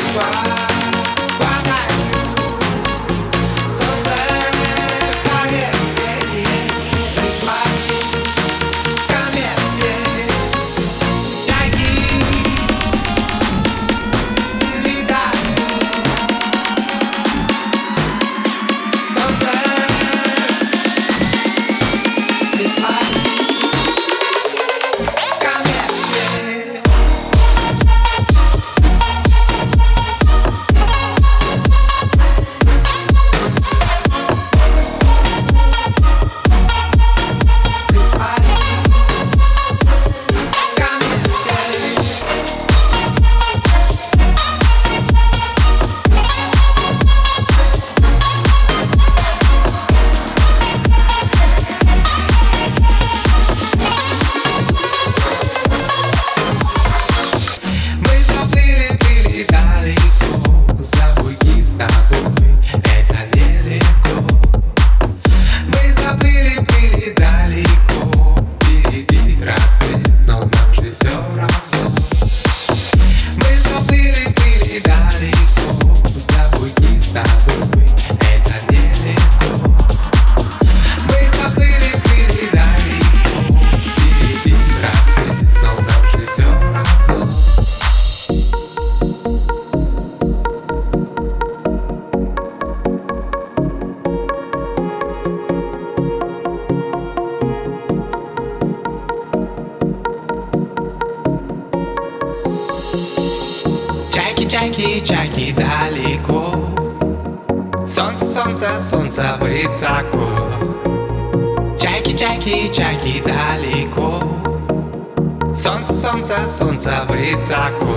goodbye. week. Чайки, чайки далеко. Солнце, солнце, солнце высоко. Чайки, чайки, чайки далеко. Солнце, солнце, солнце высоко